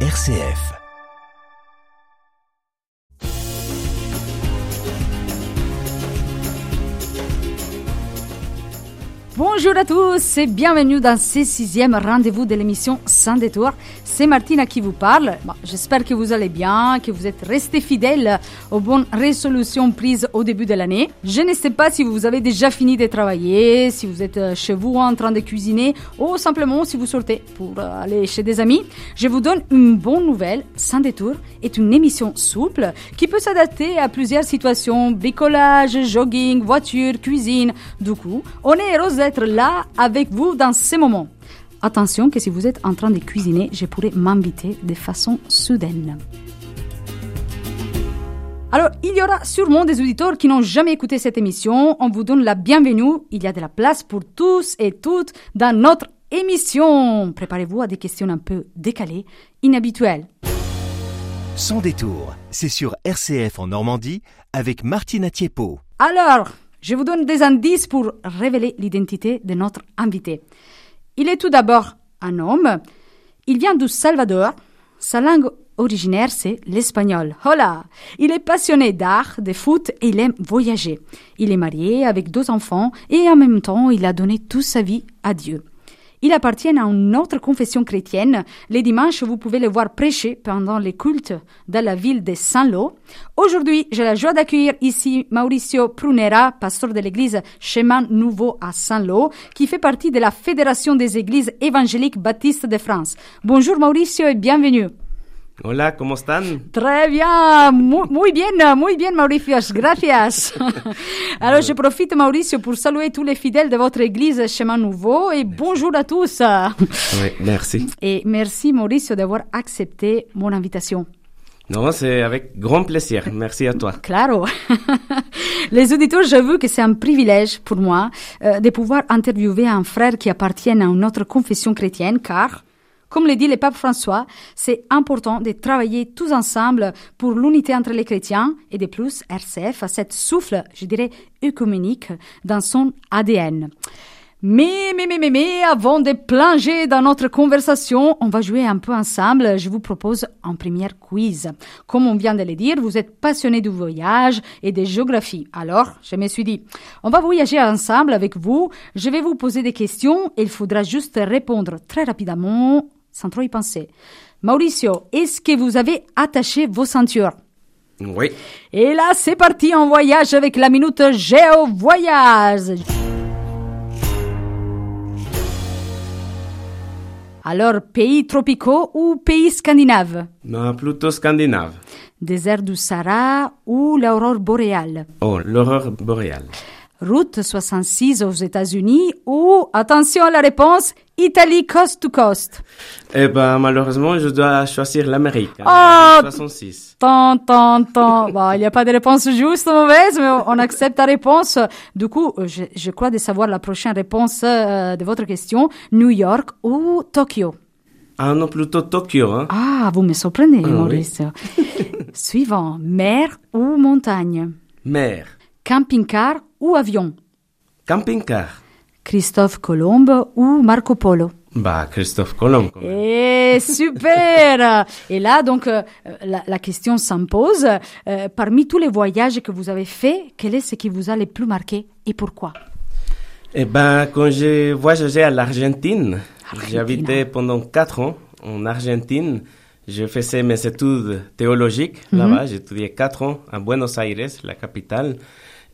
RCF. Bonjour à tous et bienvenue dans ce sixième rendez-vous de l'émission Sans détour. C'est Martina qui vous parle. J'espère que vous allez bien, que vous êtes restés fidèles aux bonnes résolutions prises au début de l'année. Je ne sais pas si vous avez déjà fini de travailler, si vous êtes euh, chez vous en train de cuisiner ou simplement si vous sortez pour euh, aller chez des amis. Je vous donne une bonne nouvelle. Sans détour est une émission souple qui peut s'adapter à plusieurs situations, bricolage, jogging, voiture, cuisine. Du coup, on est heureux d'être là avec vous dans ces moments. Attention que si vous êtes en train de cuisiner, je pourrais m'inviter de façon soudaine. Alors, il y aura sûrement des auditeurs qui n'ont jamais écouté cette émission. On vous donne la bienvenue. Il y a de la place pour tous et toutes dans notre émission. Préparez-vous à des questions un peu décalées, inhabituelles. Sans détour, c'est sur RCF en Normandie avec Martina Tiepo. Alors, je vous donne des indices pour révéler l'identité de notre invité. Il est tout d'abord un homme. Il vient du Salvador. Sa langue originaire, c'est l'espagnol. Hola! Il est passionné d'art, de foot et il aime voyager. Il est marié avec deux enfants et en même temps, il a donné toute sa vie à Dieu. Il appartient à une autre confession chrétienne. Les dimanches, vous pouvez le voir prêcher pendant les cultes dans la ville de Saint-Lô. Aujourd'hui, j'ai la joie d'accueillir ici Mauricio Prunera, pasteur de l'église Chemin Nouveau à Saint-Lô, qui fait partie de la Fédération des églises évangéliques baptistes de France. Bonjour Mauricio et bienvenue. Hola, ¿cómo están? Très bien, muy, muy bien, muy bien Mauricio, gracias. Alors je profite Mauricio pour saluer tous les fidèles de votre église Chemin Nouveau et bonjour à tous. Oui, merci. Et merci Mauricio d'avoir accepté mon invitation. Non, c'est avec grand plaisir. Merci à toi. Claro. Les auditeurs, j'avoue que c'est un privilège pour moi euh, de pouvoir interviewer un frère qui appartient à une autre confession chrétienne, car, comme le dit le pape François, c'est important de travailler tous ensemble pour l'unité entre les chrétiens et de plus, RCF a cette souffle, je dirais, œcuménique dans son ADN. Mais, mais, mais, mais, mais, avant de plonger dans notre conversation, on va jouer un peu ensemble. Je vous propose un premier quiz. Comme on vient de le dire, vous êtes passionné du voyage et de géographie. Alors, je me suis dit, on va voyager ensemble avec vous. Je vais vous poser des questions et il faudra juste répondre très rapidement, sans trop y penser. Mauricio, est-ce que vous avez attaché vos ceintures? Oui. Et là, c'est parti en voyage avec la minute Géo Voyage. Alors, pays tropicaux ou pays scandinaves Non, plutôt scandinave. Désert du Sahara ou l'aurore boréale? Oh, l'aurore boréale. Route 66 aux États-Unis ou, attention à la réponse, Italie coast to coast Eh ben, malheureusement, je dois choisir l'Amérique. Ah, 66. Tant, tant, tant. Bon, il n'y a pas de réponse juste ou mauvaise, mais on accepte la réponse. Du coup, je, je crois de savoir la prochaine réponse euh, de votre question. New York ou Tokyo? Ah non, plutôt Tokyo, hein. Ah, vous me surprenez, Ah, oui. Maurice. Suivant, mer ou montagne? Mer. Camping-car ou avion Camping-car. Christophe Colomb ou Marco Polo Bah, Christophe Colomb. quand même. Eh, super Et là, donc, euh, la, la question s'impose. Euh, parmi tous les voyages que vous avez faits, quel est ce qui vous a le plus marqué et pourquoi? Eh ben, quand j'ai voyagé à l'Argentine, Argentine. j'habitais pendant quatre ans en Argentine. Je faisais mes études théologiques là-bas. J'ai étudié quatre ans à Buenos Aires, la capitale.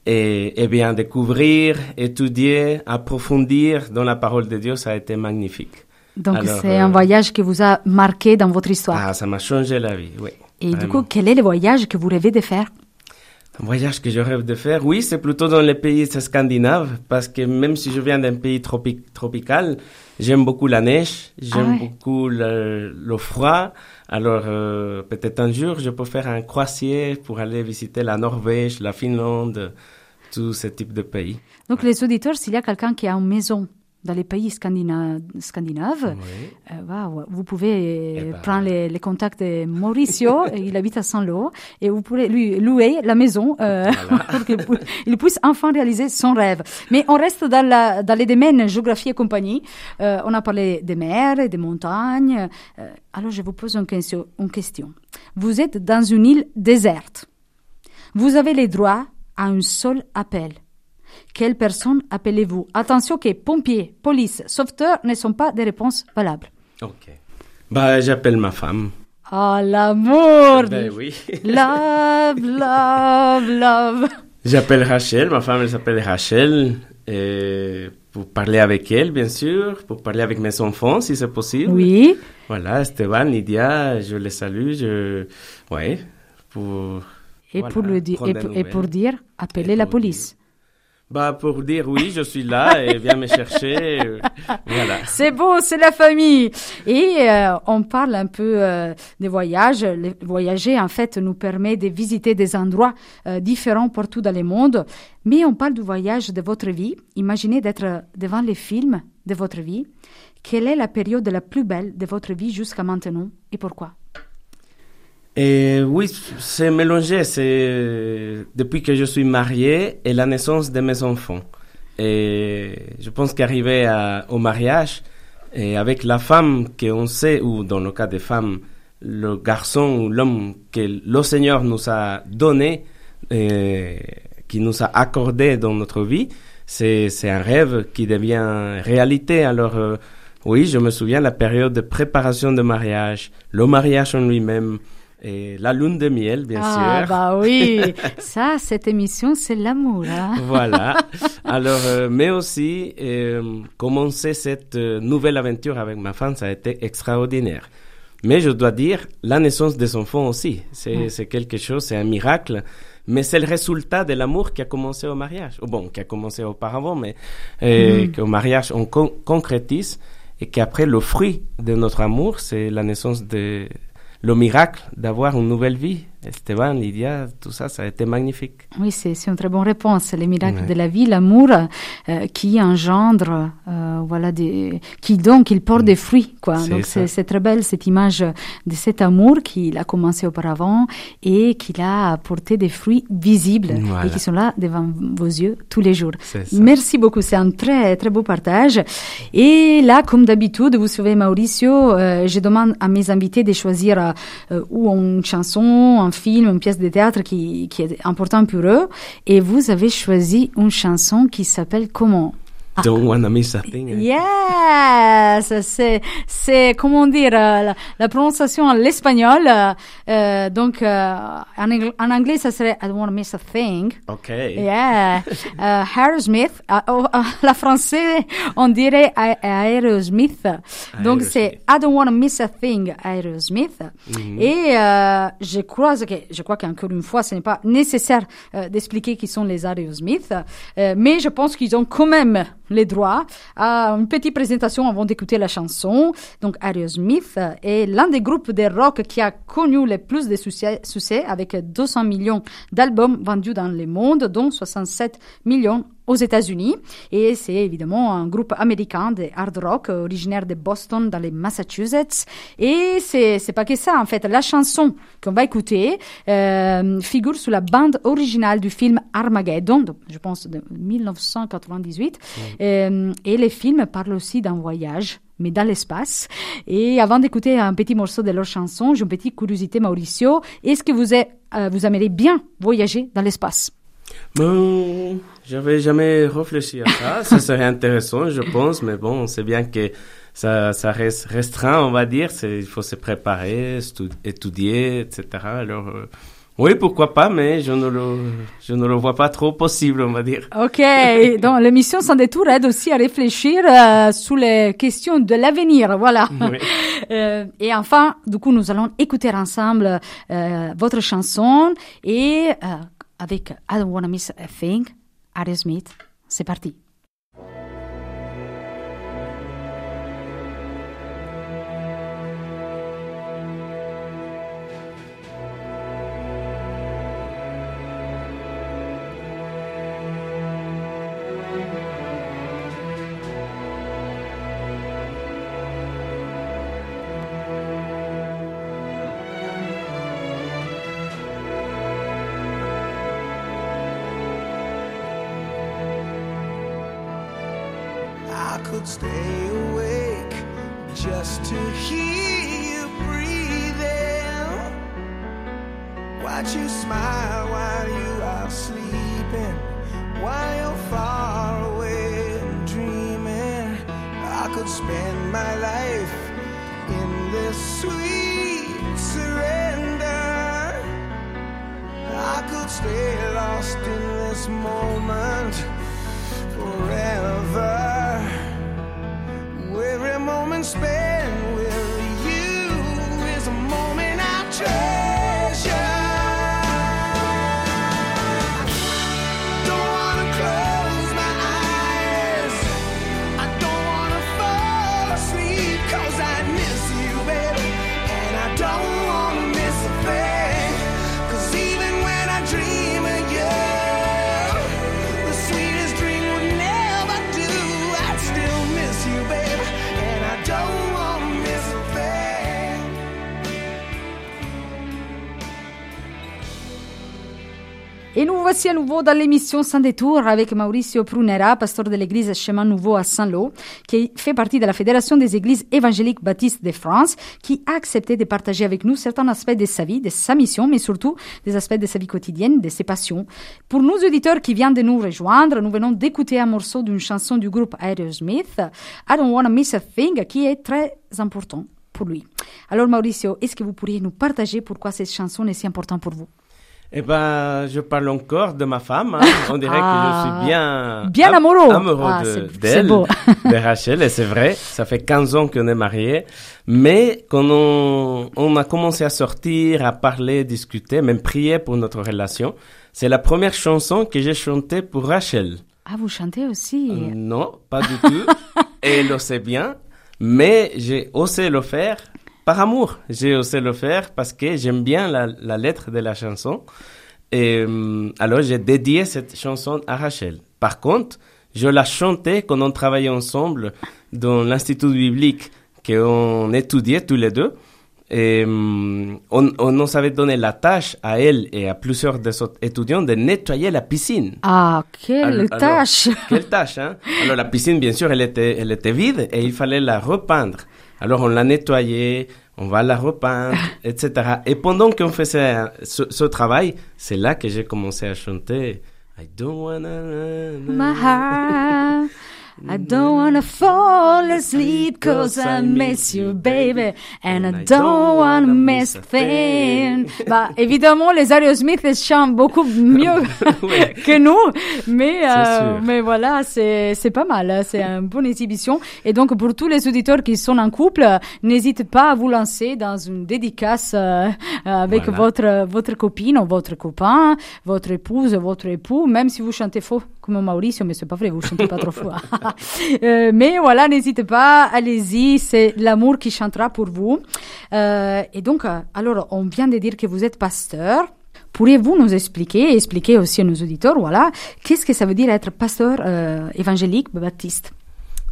Et, et bien, découvrir, étudier, approfondir dans la parole de Dieu, ça a été magnifique. Donc, c'est euh, un voyage qui vous a marqué dans votre histoire. Ah, ça m'a changé la vie, oui. et du coup, quel est le voyage que vous rêvez de faire? Voyage que je rêve de faire, oui, c'est plutôt dans les pays scandinaves, parce que même si je viens d'un pays tropi- tropical, j'aime beaucoup la neige, j'aime ouais. beaucoup le, le froid. Alors, euh, peut-être un jour, je peux faire un croisier pour aller visiter la Norvège, la Finlande, tout ce type de pays. Donc, les auditeurs, s'il y a quelqu'un qui a une maison dans les pays scandina- scandinaves. Oui. Euh, waouh, vous pouvez Eh ben. prendre les, les contacts de Mauricio, il habite à Saint-Lô, et vous pourrez lui louer la maison euh, Voilà. pour qu'il pu- il puisse enfin réaliser son rêve. Mais on reste dans, la, dans les domaines géographie et compagnie. Euh, on a parlé des mers et des montagnes. Euh, alors je vous pose une question, une question. Vous êtes dans une île déserte. Vous avez les droits à un seul appel. Quelle personne appelez-vous? Attention que pompiers, police, sauveteurs ne sont pas des réponses valables. Ok. Bah, j'appelle ma femme. Ah, l'amour Ben oui. Love, love, love J'appelle Rachel, ma femme elle s'appelle Rachel, et pour parler avec elle, bien sûr, pour parler avec mes enfants, si c'est possible. Oui, Voilà, Esteban, Lydia, je les salue, je... Ouais, pour... et, voilà, pour, le dire, et, pour- et pour nouvelles. dire, appelez Et la police. Bah, pour dire oui, je suis là, et viens me chercher, voilà. C'est beau, c'est la famille. Et euh, on parle un peu euh, des voyages. Voyager, en fait, nous permet de visiter des endroits euh, différents partout dans le monde. Mais on parle du voyage de votre vie. Imaginez d'être devant les films de votre vie. Quelle est la période la plus belle de votre vie jusqu'à maintenant et pourquoi? Et oui, c'est mélangé. C'est depuis que je suis marié et la naissance de mes enfants. Et je pense qu'arriver au mariage et avec la femme qu'on sait, ou dans le cas des femmes, le garçon ou l'homme que le Seigneur nous a donné, qui nous a accordé dans notre vie, c'est c'est un rêve qui devient réalité. Alors euh, oui, je me souviens la période de préparation de mariage, le mariage en lui-même, et la lune de miel, bien Ah, sûr. bah oui. Ça, cette émission, c'est l'amour. hein. Voilà. Alors, euh, mais aussi, euh, commencer cette euh, nouvelle aventure avec ma femme, ça a été extraordinaire. Mais je dois dire, la naissance des enfants aussi, c'est c'est quelque chose, c'est un miracle. Mais c'est le résultat de l'amour qui a commencé au mariage. Ou Bon, qui a commencé auparavant, mais euh, qu'au mariage, on con- concrétise et qu'après, le fruit de notre amour, c'est la naissance de le miracle d'avoir une nouvelle vie. Esteban, Lydia, tout ça, ça a été magnifique. Oui, c'est une très bonne réponse. Les miracles de la vie, l'amour euh, qui engendre, euh, voilà, des, qui donc il porte des fruits, quoi. C'est Donc c'est très belle cette image de cet amour qu'il a commencé auparavant et qu'il a apporté des fruits visibles Voilà. et qui sont là devant vos yeux tous les jours. Merci beaucoup, c'est un très très beau partage. Et là, comme d'habitude, vous savez, Mauricio, euh, je demande à mes invités de choisir ou une chanson, un film, une pièce de théâtre qui, qui est important pour eux. Et vous avez choisi une chanson qui s'appelle comment? Don't wanna miss a thing. hein. Yes, c'est c'est comment dire euh, la, la prononciation en l'espagnol. euh, euh, donc euh, en, angl- en anglais ça serait I don't want to miss a thing. Ok. Yeah. Uh, Aerosmith. Uh, oh, uh, la français, on dirait Aerosmith. Donc c'est I don't want to miss a thing, Aerosmith. Et euh, je crois que je crois qu'encore une fois, ce n'est pas nécessaire euh, d'expliquer qui sont les Aerosmith, euh, mais je pense qu'ils ont quand même les droits à une petite présentation avant d'écouter la chanson. Donc Aerosmith est l'un des groupes de rock qui a connu le plus de succès, succès avec 200 millions d'albums vendus dans le monde, dont 67 millions aux États-Unis. Et c'est évidemment un groupe américain de hard rock originaire de Boston dans les Massachusetts. Et c'est, c'est pas que ça, en fait. La chanson qu'on va écouter euh, figure sur la bande originale du film Armageddon, je pense de 1998. Euh, et le film parle aussi d'un voyage mais dans l'espace. Et avant d'écouter un petit morceau de leur chanson, j'ai une petite curiosité, Mauricio. Est-ce que vous, êtes, euh, vous aimeriez bien voyager dans l'espace? Bon, j'avais jamais réfléchi à ça. ça serait intéressant, je pense, mais bon, c'est bien que ça, ça reste restreint, on va dire. Il faut se préparer, étudier, etc. Alors, euh, oui, pourquoi pas, mais je ne le, je ne le vois pas trop possible, on va dire. Ok, donc l'émission Sans détour aide aussi à réfléchir euh, sur les questions de l'avenir, voilà. Oui. Euh, et enfin, du coup, nous allons écouter ensemble euh, votre chanson et euh, avec I Don't Wanna Miss a Thing, Aerosmith, c'est parti. Stay lost in this moment forever. Every moment spent voici à nouveau dans l'émission Sans détour avec Mauricio Prunera, pasteur de l'église Chemin Nouveau à Saint-Lô, qui fait partie de la Fédération des églises évangéliques baptistes de France, qui a accepté de partager avec nous certains aspects de sa vie, de sa mission, mais surtout des aspects de sa vie quotidienne, de ses passions. Pour nos auditeurs qui viennent de nous rejoindre, nous venons d'écouter un morceau d'une chanson du groupe Aerosmith, I Don't Wanna Miss a Thing, qui est très important pour lui. Alors Mauricio, est-ce que vous pourriez nous partager pourquoi cette chanson est si importante pour vous? Eh ben, je parle encore de ma femme. hein. On dirait que je suis bien, Bien am- amoureux. amoureux Ah, de- d'elle, beau. de Rachel, et c'est vrai. Ça fait 15 ans qu'on est mariés. Mais quand on, on a commencé à sortir, à parler, discuter, même prier pour notre relation, c'est la première chanson que j'ai chantée pour Rachel. Ah, vous chantez aussi? Euh, Non, pas du tout. Et elle le sait bien. Mais j'ai osé le faire par amour. J'ai osé le faire parce que j'aime bien la, la lettre de la chanson. Et euh, alors j'ai dédié cette chanson à Rachel. Par contre, je la chantais quand on travaillait ensemble dans l'institut biblique qu'on étudiait tous les deux. Et euh, on, on nous avait donné la tâche à elle et à plusieurs des autres étudiants de nettoyer la piscine. Ah, quelle Alors- tâche alors, Quelle tâche, hein? Alors la piscine, bien sûr, elle était, elle était vide et il fallait la repeindre. Alors on l'a nettoyée, on va la repeindre, etc. Et pendant qu'on faisait ce, ce travail, c'est là que j'ai commencé à chanter. I don't wanna... My heart I don't wanna fall asleep cause I miss you, baby, and I don't wanna miss a thing. Bah, évidemment, les Aerosmith ils chantent beaucoup mieux Ouais. que nous, mais, euh, mais voilà, c'est, c'est pas mal, hein, c'est une bonne exhibition. Et donc, pour tous les auditeurs qui sont en couple, n'hésitez pas à vous lancer dans une dédicace euh, avec Voilà. votre, votre copine ou votre copain, votre épouse, votre époux, même si vous chantez faux, comme Mauricio, mais c'est pas vrai, vous chantez pas trop faux. Euh, mais voilà, n'hésitez pas, allez-y, c'est l'amour qui chantera pour vous. Euh, et donc, euh, alors, on vient de dire que vous êtes pasteur. Pourriez-vous nous expliquer, expliquer aussi à nos auditeurs, voilà, qu'est-ce que ça veut dire être pasteur euh, évangélique baptiste?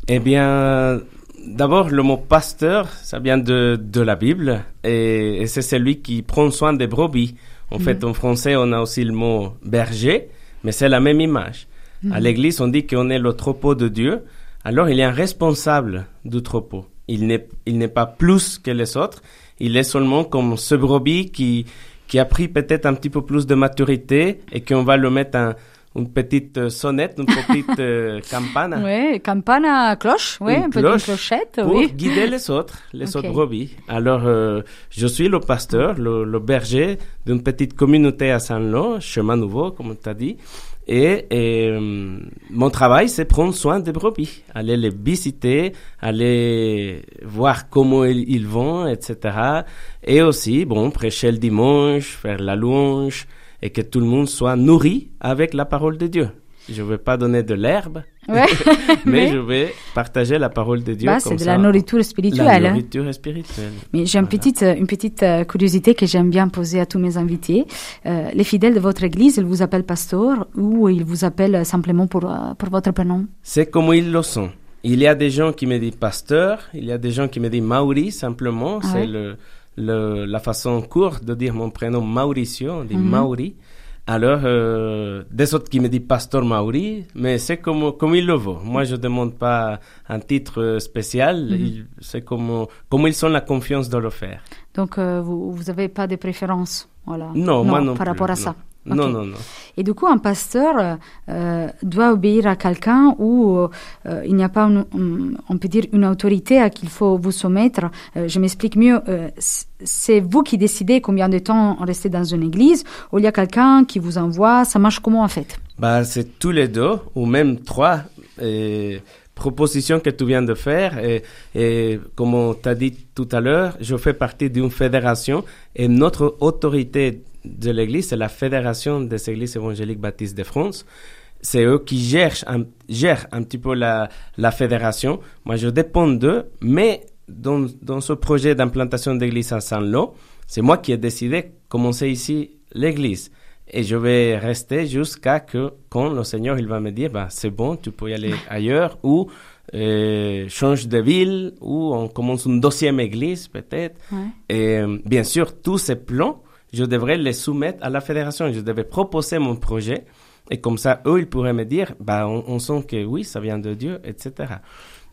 Eh bien, d'abord, le mot pasteur, ça vient de, de la Bible et, et c'est celui qui prend soin des brebis. En fait, en français, on a aussi le mot berger, mais c'est la même image. À l'église, on dit qu'on est le troupeau de Dieu. Alors, il a un responsable du troupeau. Il n'est, il n'est pas plus que les autres. Il est seulement comme ce brebis qui, qui a pris peut-être un petit peu plus de maturité et qu'on va le mettre un, une petite euh, sonnette, une petite euh, campana Oui, campana, cloche, oui, une cloche une clochette, pour oui. guider les autres, les autres brebis. Alors, euh, je suis le pasteur, le, le berger d'une petite communauté à Saint-Lô, Chemin Nouveau, comme tu as dit. Et, et, euh, mon travail, c'est prendre soin des brebis, aller les visiter, aller voir comment ils, ils vont, etc. Et aussi, bon, prêcher le dimanche, faire la louange, et que tout le monde soit nourri avec la parole de Dieu. Je ne vais pas donner de l'herbe, Ouais. mais je vais partager la parole de Dieu. Bah, c'est de ça. la nourriture spirituelle. hein. nourriture spirituelle. Mais j'ai une petite, euh, une petite euh, curiosité que j'aime bien poser à tous mes invités. Euh, les fidèles de votre église, ils vous appellent pasteur ou ils vous appellent simplement pour, pour votre prénom? C'est comme ils le sont. Il y a des gens qui me disent pasteur, il y a des gens qui me disent Mauri simplement. Ah c'est ouais. le, le, la façon courte de dire mon prénom Mauricio, on dit Mhm. Mauri. Alors, euh, des autres qui me disent Pasteur Mauri, mais c'est comme, comme il le veut. Moi, je ne demande pas un titre spécial, Mhm. c'est comme, comme ils ont la confiance de le faire. Donc, euh, vous vous avez pas de préférence, voilà. Non, moi non par plus, rapport à non. ça. Non, non, non. Et du coup, un pasteur euh, doit obéir à quelqu'un où euh, il n'y a pas, une- une- on peut dire, une autorité à qui il faut vous soumettre. Euh, je m'explique mieux. c'est vous qui décidez combien de temps rester dans une église, ou il y a quelqu'un qui vous envoie. Ça marche comment en fait? Bah, c'est tous les deux, ou même trois propositions que tu viens de faire. Et, et comme tu as dit tout à l'heure, je fais partie d'une fédération et notre autorité de l'Église, c'est la Fédération des Églises évangéliques baptistes de France. C'est eux qui gèrent un, gèrent un petit peu la, la fédération. Moi, je dépends d'eux, mais dans, dans ce projet d'implantation d'église à Saint-Lô, c'est moi qui ai décidé de commencer ici l'église. Et je vais rester jusqu'à que, quand le Seigneur, il va me dire, bah, c'est bon, tu peux y aller ailleurs, ou euh, change de ville, ou on commence une deuxième église, peut-être. Ouais. Et euh, bien sûr, tous ces plans, je devrais les soumettre à la fédération. Je devais proposer mon projet. Et comme ça, eux, ils pourraient me dire, bah, on, on sent que oui, ça vient de Dieu, etc.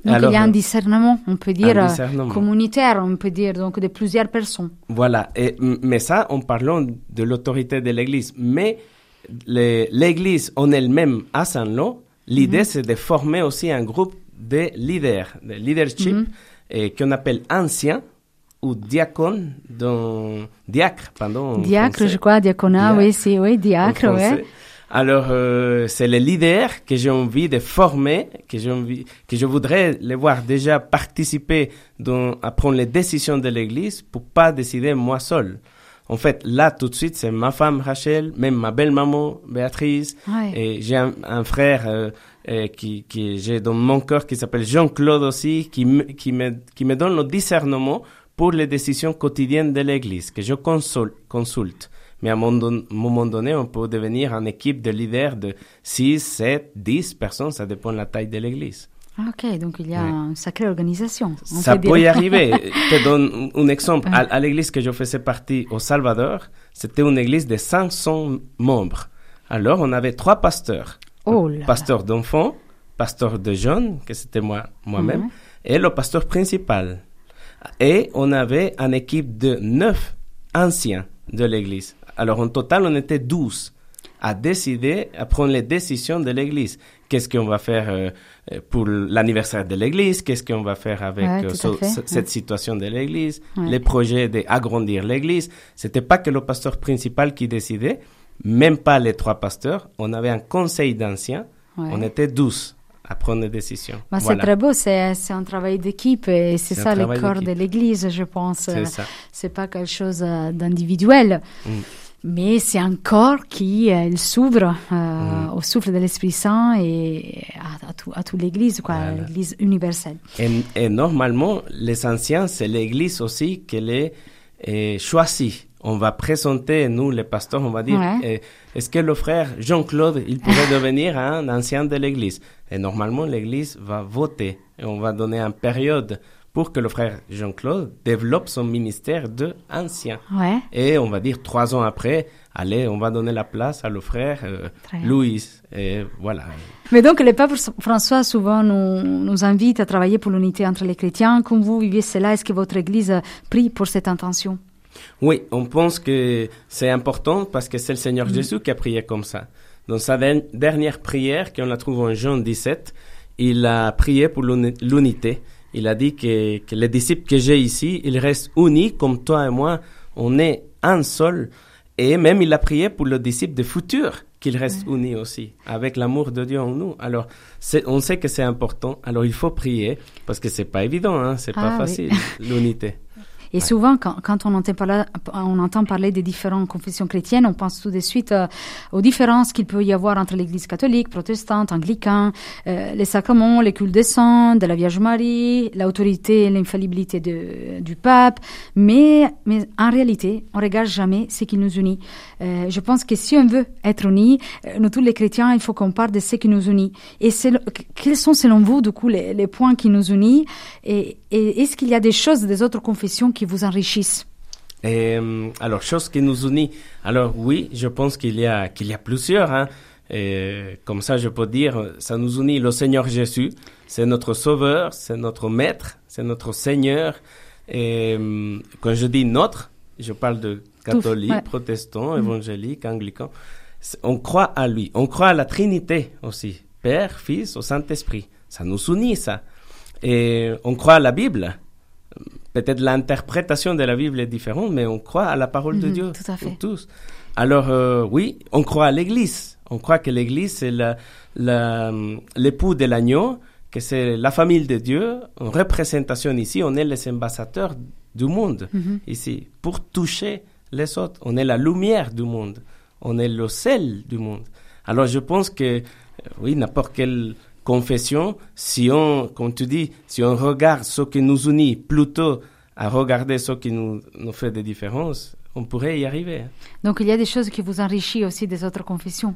Donc Alors, il y a un discernement, on peut dire, discernement. communautaire, on peut dire, donc de plusieurs personnes. Voilà, et, mais ça en parlant de l'autorité de l'Église. Mais l'Église en elle-même à Saint-Lô, l'idée c'est de former aussi un groupe de leaders, de leadership, et qu'on appelle anciens ou diacones, dans, diacre, pardon. Diacre, je crois, diaconat, Diacre. oui, c'est, oui, diacre, ouais. Alors, euh, c'est les leaders que j'ai envie de former, que j'ai envie, que je voudrais les voir déjà participer dans, à prendre les décisions de l'Église pour pas décider moi seul. En fait, là, tout de suite, c'est ma femme Rachel, même ma belle-maman Béatrice, Ouais. et j'ai un, un frère euh, euh, qui, qui j'ai dans mon cœur qui s'appelle Jean-Claude aussi, qui me, qui, me, qui me donne le discernement pour les décisions quotidiennes de l'Église, que je consulte. Mais à un moment don- moment donné, on peut devenir une équipe de leaders de 6, 7, 10 personnes, ça dépend de la taille de l'Église. Ah, ok, donc il y a une sacrée organisation. on Ça peut peut y arriver. Je te donne un exemple. À, l'église que je faisais partie au Salvador, c'était une église de 500 membres. Alors, on avait trois pasteurs. Oh là pasteur d'enfants, pasteur de jeunes, que c'était moi, moi-même, et le pasteur principal. Et on avait une équipe de neuf anciens de l'église. Alors, en total, on était 12 à décider, à prendre les décisions de l'église. Qu'est-ce qu'on va faire euh, euh, pour l'anniversaire de l'église? Qu'est-ce qu'on va faire avec Ouais, euh, ouais. cette situation de l'église? Ouais. Les projets d'agrandir l'église. C'était pas que le pasteur principal qui décidait, même pas les trois pasteurs. On avait un conseil d'anciens. On était 12 à prendre des décisions. Bah, C'est très beau, c'est un travail d'équipe et c'est ça le corps de l'Église, je pense. C'est pas quelque chose euh, d'individuel, Mm. mais c'est un corps qui euh, s'ouvre euh, Mm. au souffle de l'Esprit Saint et à, à tout, à toute l'Église, quoi, Voilà. l'Église universelle. Et, et normalement, les anciens, c'est l'Église aussi qui les choisit. On va présenter, nous, les pasteurs, on va dire, Ouais. euh, est-ce que le frère Jean-Claude, il pourrait devenir un ancien de l'Église? Et normalement, l'Église va voter et on va donner une période pour que le frère Jean-Claude développe son ministère de ancien. Ouais. Et on va dire trois ans après, allez, on va donner la place à le frère euh. Louis. Et voilà. Mais donc, le pape François souvent nous, nous invite à travailler pour l'unité entre les chrétiens. Comme vous vivez cela, est-ce que votre Église prie pour cette intention? Oui, on pense que c'est important parce que c'est le Seigneur Jésus qui a prié comme ça. Dans sa der- dernière prière, qu'on la trouve en Jean 17, il a prié pour l'uni- l'unité. Il a dit que, que les disciples que j'ai ici, ils restent unis comme toi et moi, on est un seul. Et même il a prié pour le disciple de futur, qu'ils restent unis aussi, avec l'amour de Dieu en nous. Alors, on sait que c'est important. Alors, il faut prier parce que c'est pas évident, hein, c'est Ah pas oui. facile, l'unité. Et souvent, quand, quand on, entend parler, on entend parler des différentes confessions chrétiennes, on pense tout de suite euh, aux différences qu'il peut y avoir entre l'Église catholique, protestante, anglicain, euh, les sacrements, les cultes des saints, de la Vierge Marie, l'autorité et l'infaillibilité de- du pape. Mais, mais en réalité, on regarde jamais ce qui nous unit. Euh, je pense que si on veut être unis, euh, nous tous les chrétiens, il faut qu'on parle de ce qui nous unit. Et quels sont selon vous, du coup, les, les points qui nous unissent? Et, et est-ce qu'il y a des choses des autres confessions qui vous enrichissent? Euh, alors, chose qui nous unit. Alors, oui, je pense qu'il y a, qu'il y a plusieurs. Hein. Et comme ça, je peux dire, ça nous unit le Seigneur Jésus. C'est notre Sauveur, c'est notre Maître, c'est notre Seigneur. Et quand je dis notre, je parle de catholiques, ouais. protestants, évangéliques, anglicans. C'est- On croit à lui. On croit à la Trinité aussi. Père, Fils, au Saint-Esprit. Ça nous unit, ça. Et on croit à la Bible. Peut-être l'interprétation de la Bible est différente, mais on croit à la parole de Mhm, Dieu. tout à fait. Tous. Alors, euh, oui, on croit à l'Église. On croit que l'Église, c'est l'époux de l'agneau, que c'est la famille de Dieu, en représentation ici. On est les ambassadeurs du monde Mhm. ici, pour toucher les autres. On est la lumière du monde. On est le sel du monde. Alors, je pense que, euh, oui, n'importe quelle confession, si on, comme tu dis, si on regarde ce qui nous unit plutôt à regarder ce qui nous, nous fait des différences, on pourrait y arriver. hein. Donc il y a des choses qui vous enrichissent aussi des autres confessions.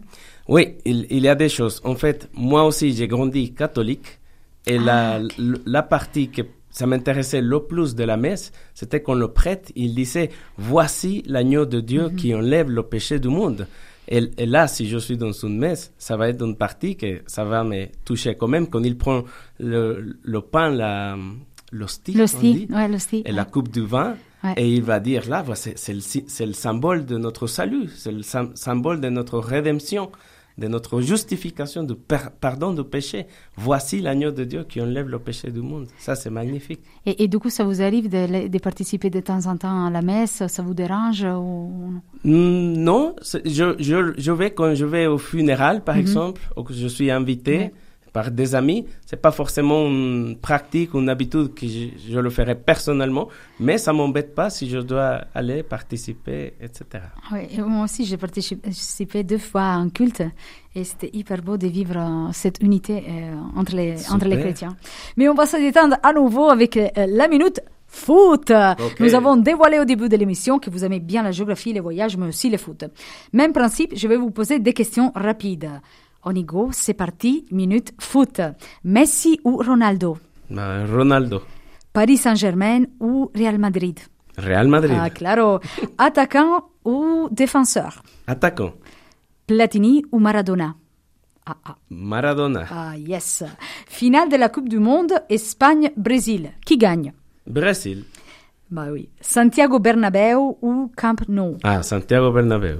Oui, il, il y a des choses. En fait, moi aussi, j'ai grandi catholique. Et la, Ah, la partie que ça m'intéressait le plus de la messe, c'était quand le prêtre, il disait, voici l'agneau de Dieu Mhm. qui enlève le péché du monde. Et, et là, si je suis dans une messe, ça va être une partie que ça va me toucher quand même. Quand il prend le, le pain, la, l'hostie, L'hostie, ouais, l'hostie. et la coupe du vin, Ouais. et il va dire là, c'est c'est le, symbole de notre salut, c'est le sym- symbole de notre rédemption, de notre justification, per- pardon du péché. Voici l'agneau de Dieu qui enlève le péché du monde. Ça, c'est magnifique. Et, et du coup, ça vous arrive de, de participer de temps en temps à la messe? Ça vous dérange ou... Non, je, je, je vais quand je vais au funéral, par exemple, ou que je suis invité. Par des amis. C'est pas forcément une pratique, une habitude que je, je le ferai personnellement, mais ça m'embête pas si je dois aller participer, etc. Oui, et moi aussi, j'ai participé deux fois à un culte et c'était hyper beau de vivre euh, cette unité euh, entre, les, entre les chrétiens. Mais on va se détendre à nouveau avec euh, la minute foot. Nous avons dévoilé au début de l'émission que vous aimez bien la géographie, les voyages, mais aussi le foot. Même principe, je vais vous poser des questions rapides. On y go, c'est parti, minute foot. Messi ou Ronaldo? Ben, Ronaldo, Paris Saint-Germain ou Real Madrid? Real Madrid, Ah, claro. Attaquant ou défenseur? Attaquant, Platini ou Maradona? Ah, ah, Maradona, ah, yes. Finale de la Coupe du Monde, Espagne-Brésil. Qui gagne? Brésil, Bah oui. Santiago Bernabéu ou Camp Nou? Ah, Santiago Bernabéu,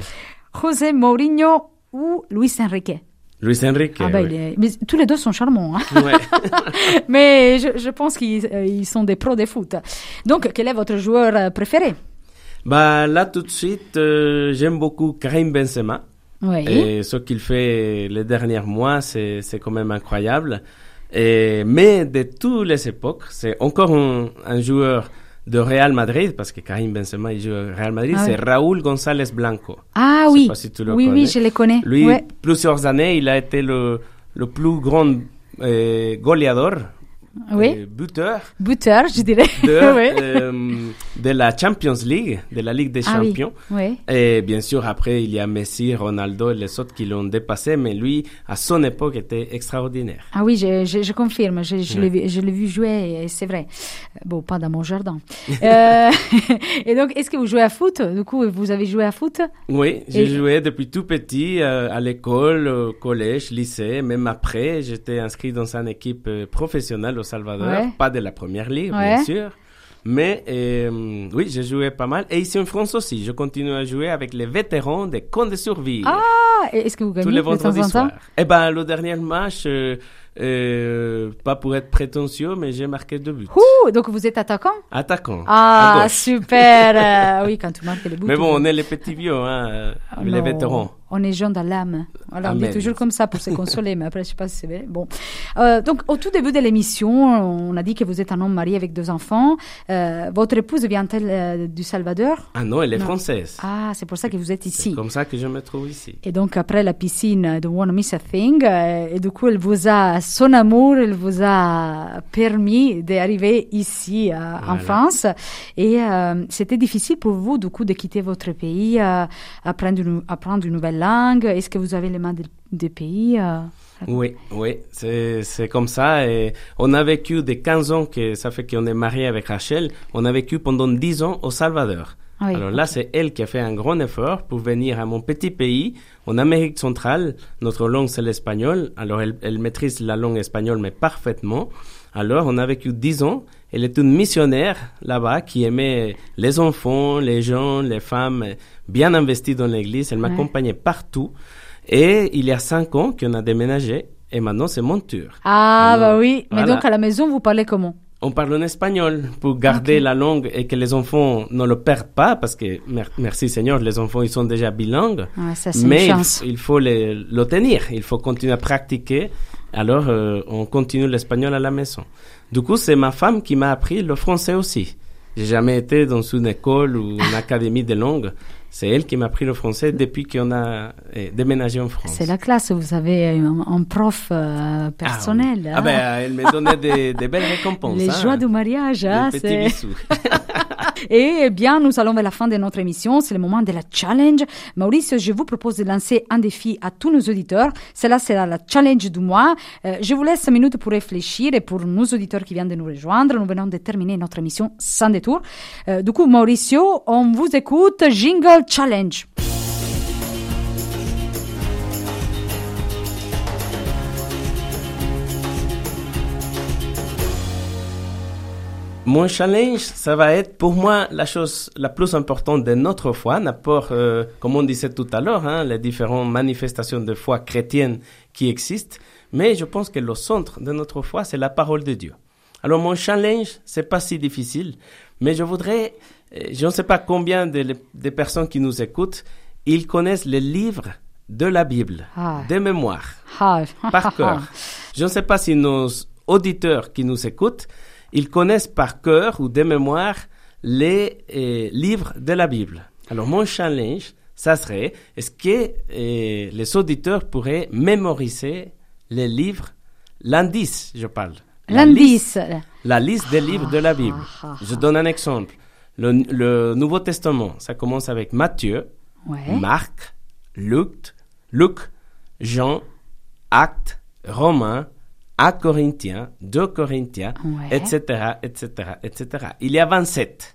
José Mourinho ou Luis Enrique? Luis Enrique. Ah bah, oui. il est- mais tous les deux sont charmants. hein. Ouais. mais je, je pense qu'ils euh, ils sont des pros de foot. Donc, quel est votre joueur euh, préféré? Bah, là, tout de suite, euh, j'aime beaucoup Karim Benzema. Oui. Et ce qu'il fait les derniers mois, c'est c'est quand même incroyable. Et, mais de toutes les époques, c'est encore un, un joueur de Real Madrid, parce que Karim Benzema, il joue au Real Madrid, Ah c'est. Raúl González Blanco. Ah Je sais oui. pas si tu le oui, connais. oui, je les connais. Lui, Ouais. plusieurs années, il a été le, le plus grand euh, goleador, Oui. buteur Buteur, je dirais. de, Oui. euh, de la Champions League, de la Ligue des Ah. Champions. Oui. Et bien sûr, après, il y a Messi, Ronaldo et les autres qui l'ont dépassé, mais lui, à son époque, était extraordinaire. Ah oui, je, je, je confirme, je, je Ouais. l'ai vu- jouer et c'est vrai. Bon, pas dans mon jardin. Euh, et donc, est-ce que vous jouez à foot? Du coup, vous avez joué à foot? Oui, j'ai Et- joué depuis tout petit euh, à l'école, au collège, lycée, même après, j'étais inscrit dans une équipe professionnelle au Salvador, Ouais. pas de la première ligue, Ouais. bien sûr. Mais euh, oui, j'ai joué pas mal. Et ici en France aussi, je continue à jouer avec les vétérans des Contes de Survie. Ah, est-ce que vous gagnez tous les vendredis soirs. Eh ben, le dernier match, euh, euh, pas pour être prétentieux, mais j'ai marqué deux buts. Ouh, donc vous êtes attaquant? Attaquant. Ah, super Oui, quand tu marques les buts. Mais bon, on est les petits vieux, hein, Ah les non, vétérans. On est jeunes dans l'âme. Voilà, on dit toujours comme ça pour se consoler, mais après, je sais pas si c'est vrai. Bon. Euh, donc, au tout début de l'émission, on a dit que vous êtes un homme marié avec deux enfants. Euh, votre épouse vient-elle euh, du Salvador? Ah non, elle est Non. française. Ah, c'est pour ça que vous êtes C'est ici. comme ça que je me trouve ici. Et donc, après la piscine de Wanna Miss a Thing, euh, et du coup, elle vous a, son amour, elle vous a permis d'arriver ici, euh, en Voilà. France. Et euh, c'était difficile pour vous, du coup, de quitter votre pays, euh, une, apprendre une nouvelle langue? Est-ce que vous avez les mains des, pays euh, Oui, oui, c'est comme ça. Et on a vécu des 15 ans que ça fait qu'on est marié avec Rachel. On a vécu pendant 10 ans au Salvador. Oui, Alors là, c'est elle qui a fait un grand effort pour venir à mon petit pays, en Amérique centrale. Notre langue, c'est l'espagnol. Alors, elle, elle maîtrise la langue espagnole, mais parfaitement. Alors, on a vécu 10 ans. Elle est une missionnaire là-bas qui aimait les enfants, les gens, les femmes, bien investie dans l'église. Elle Ouais. m'accompagnait partout. Et il y a 5 ans qu'on a déménagé. Et maintenant, c'est mon tour. Ah, Alors, bah oui. Mais voilà. donc, à la maison, vous parlez comment? On parle en espagnol pour garder la langue et que les enfants ne le perdent pas parce que, mer- merci Seigneur, les enfants ils sont déjà bilingues. Ouais, Ça, c'est Mais une il, faut les- le tenir, il faut continuer à pratiquer. Alors, euh, on continue l'espagnol à la maison. Du coup, c'est ma femme qui m'a appris le français aussi. J'ai jamais été dans une école ou une académie de langue. C'est elle qui m'a appris le français depuis qu'on a euh, déménagé en France. C'est la classe, vous avez un, un prof euh, Ah, personnel. oui. hein. Ah, ben, elle me donnait des, des belles récompenses. Les hein. joies du mariage, Des hein, petits c'est... bisous. Et bien, nous allons vers la fin de notre émission. C'est le moment de la challenge. Maurice, je vous propose de lancer un défi à tous nos auditeurs. Cela sera la challenge du mois. Euh, je vous laisse 5 minutes pour réfléchir et pour nos auditeurs qui viennent de nous rejoindre. Nous venons de terminer notre émission sans détour. Euh, du coup, Mauricio, on vous écoute. Jingle Challenge. Mon challenge, ça va être pour moi la chose la plus importante de notre foi, n'importe, euh, comme on disait tout à l'heure, hein, les différentes manifestations de foi chrétienne qui existent, mais je pense que le centre de notre foi, c'est la parole de Dieu. Alors mon challenge, c'est pas si difficile, mais je voudrais, euh, je ne sais pas combien de, de personnes qui nous écoutent, ils connaissent les livres de la Bible, Ah. de mémoire Ah. par cœur. Je ne sais pas si nos auditeurs qui nous écoutent, ils connaissent par cœur ou de mémoire les euh, livres de la Bible. Alors mon challenge, ça serait, est-ce que euh, les auditeurs pourraient mémoriser les livres, l'indice, je parle. L'indice. La liste des livres de la Bible. ah, Je donne un exemple. Le, le Nouveau Testament, ça commence avec Matthieu, Ouais. Marc, Luc, Luc, Jean, Actes, Romains, 1 Corinthiens, 2 Corinthiens, Ouais. etc., etc., etc. Il y a 27.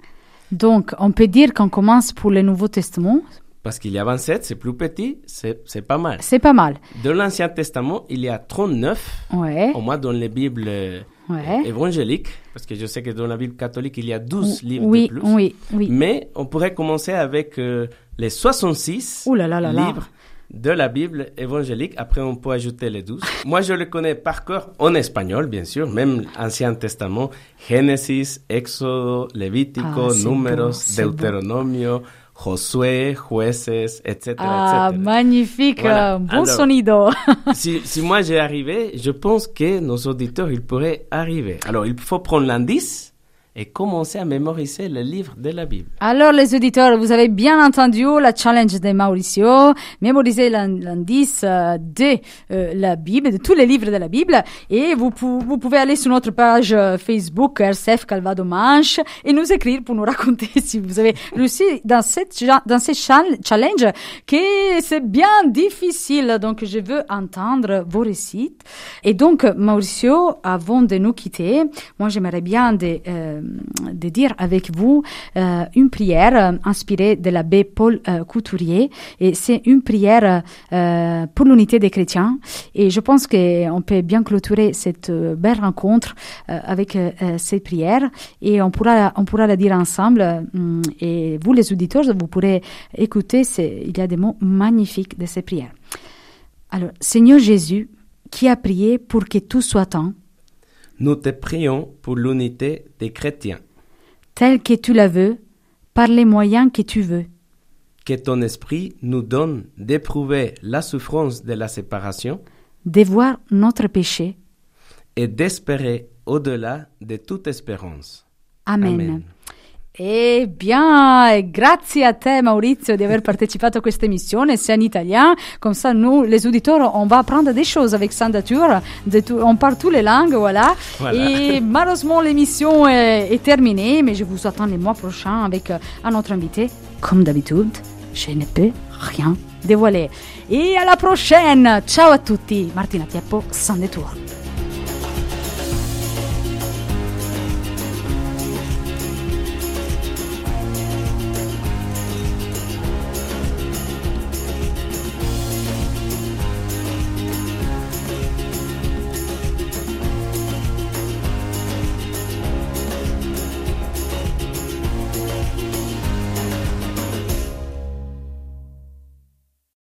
Donc, on peut dire qu'on commence pour le Nouveau Testament. Parce qu'il y a 27, c'est plus petit, c'est pas mal. C'est pas mal. De l'Ancien Testament, il y a 39, Ouais. au moins dans les Bibles euh, Ouais. évangéliques, parce que je sais que dans la Bible catholique, il y a 12 livres oui, de plus. oui, oui. Mais on pourrait commencer avec euh, les 66 Ouh là là là là. livres de la Bible évangélique. Après, on peut ajouter les 12. Moi, je le connais par cœur en espagnol, bien sûr, même l'Ancien Testament. Génesis, Éxodo, Levítico, Ah, Números. Deuteronomio, Josué, Jueces, etc. Ah, etc. magnifique, Voilà. euh, bon Alors- sonido. si, si moi j'ai arrivé, je pense que nos auditeurs, ils pourraient arriver. Alors, il faut prendre l'indice et commencer à mémoriser le livre de la Bible. Alors, les auditeurs, vous avez bien entendu la challenge de Mauricio, mémoriser l'in- l'indice euh, de euh, la Bible, de tous les livres de la Bible, et vous, pou- vous pouvez aller sur notre page euh, Facebook RCF Calvado Manche et nous écrire pour nous raconter si vous avez réussi dans cette dans ces chal- challenge que c'est bien difficile. Donc, je veux entendre vos récits. Et donc, Mauricio, avant de nous quitter, moi, j'aimerais bien de, de dire avec vous euh, une prière euh, inspirée de l'abbé Paul euh, Couturier. Et c'est une prière euh, pour l'unité des chrétiens. Et je pense qu'on peut bien clôturer cette euh, belle rencontre euh, avec euh, euh, cette prière. Et on pourra, on pourra la dire ensemble. euh, et vous, les auditeurs, vous pourrez écouter. Il y a des mots magnifiques de cette prière. Alors, Seigneur Jésus, qui a prié pour que tout soit un, Nous te prions pour l'unité des chrétiens. tel que tu la veux, par les moyens que tu veux. Que ton esprit nous donne d'éprouver la souffrance de la séparation de voir notre péché. et d'espérer au-delà de toute espérance. Amen. Amen. Eh bien, e grazie a te Maurizio di aver partecipato a questa emissione, c'est en italien, comme ça nous, les auditeurs, on va apprendre des choses avec Sandature, on parle toutes les langues, voilà. Voilà. Et malheureusement l'émission est, est terminée, mais je vous attends les mois prochains avec euh, un autre invité. Comme d'habitude, je ne peux rien dévoilé. Et à la prochaine. Ciao à tutti. Martina Tieppo, sans détour.